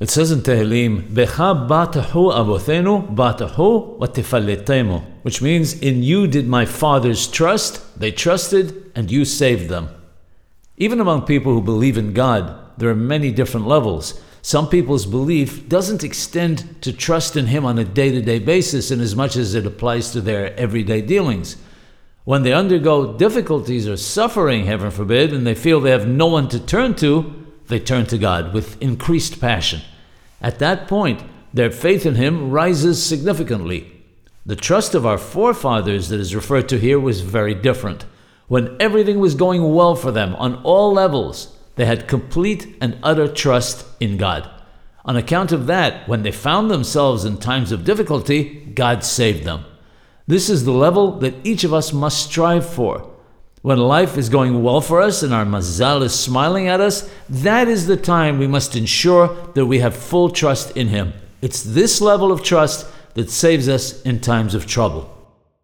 It says in Tehillim, Becha batahu avotenu batahu vatifaletemu, which means, In you did my fathers trust, they trusted, and you saved them. Even among people who believe in God, there are many different levels. Some people's belief doesn't extend to trust in Him on a day to day basis in as much as it applies to their everyday dealings. When they undergo difficulties or suffering, heaven forbid, and they feel they have no one to turn to, they turn to God with increased passion. At that point, their faith in Him rises significantly. The trust of our forefathers that is referred to here was very different. When everything was going well for them on all levels, they had complete and utter trust in God. On account of that, when they found themselves in times of difficulty, God saved them. This is the level that each of us must strive for. When life is going well for us and our mazal is smiling at us, that is the time we must ensure that we have full trust in Him. It's this level of trust that saves us in times of trouble.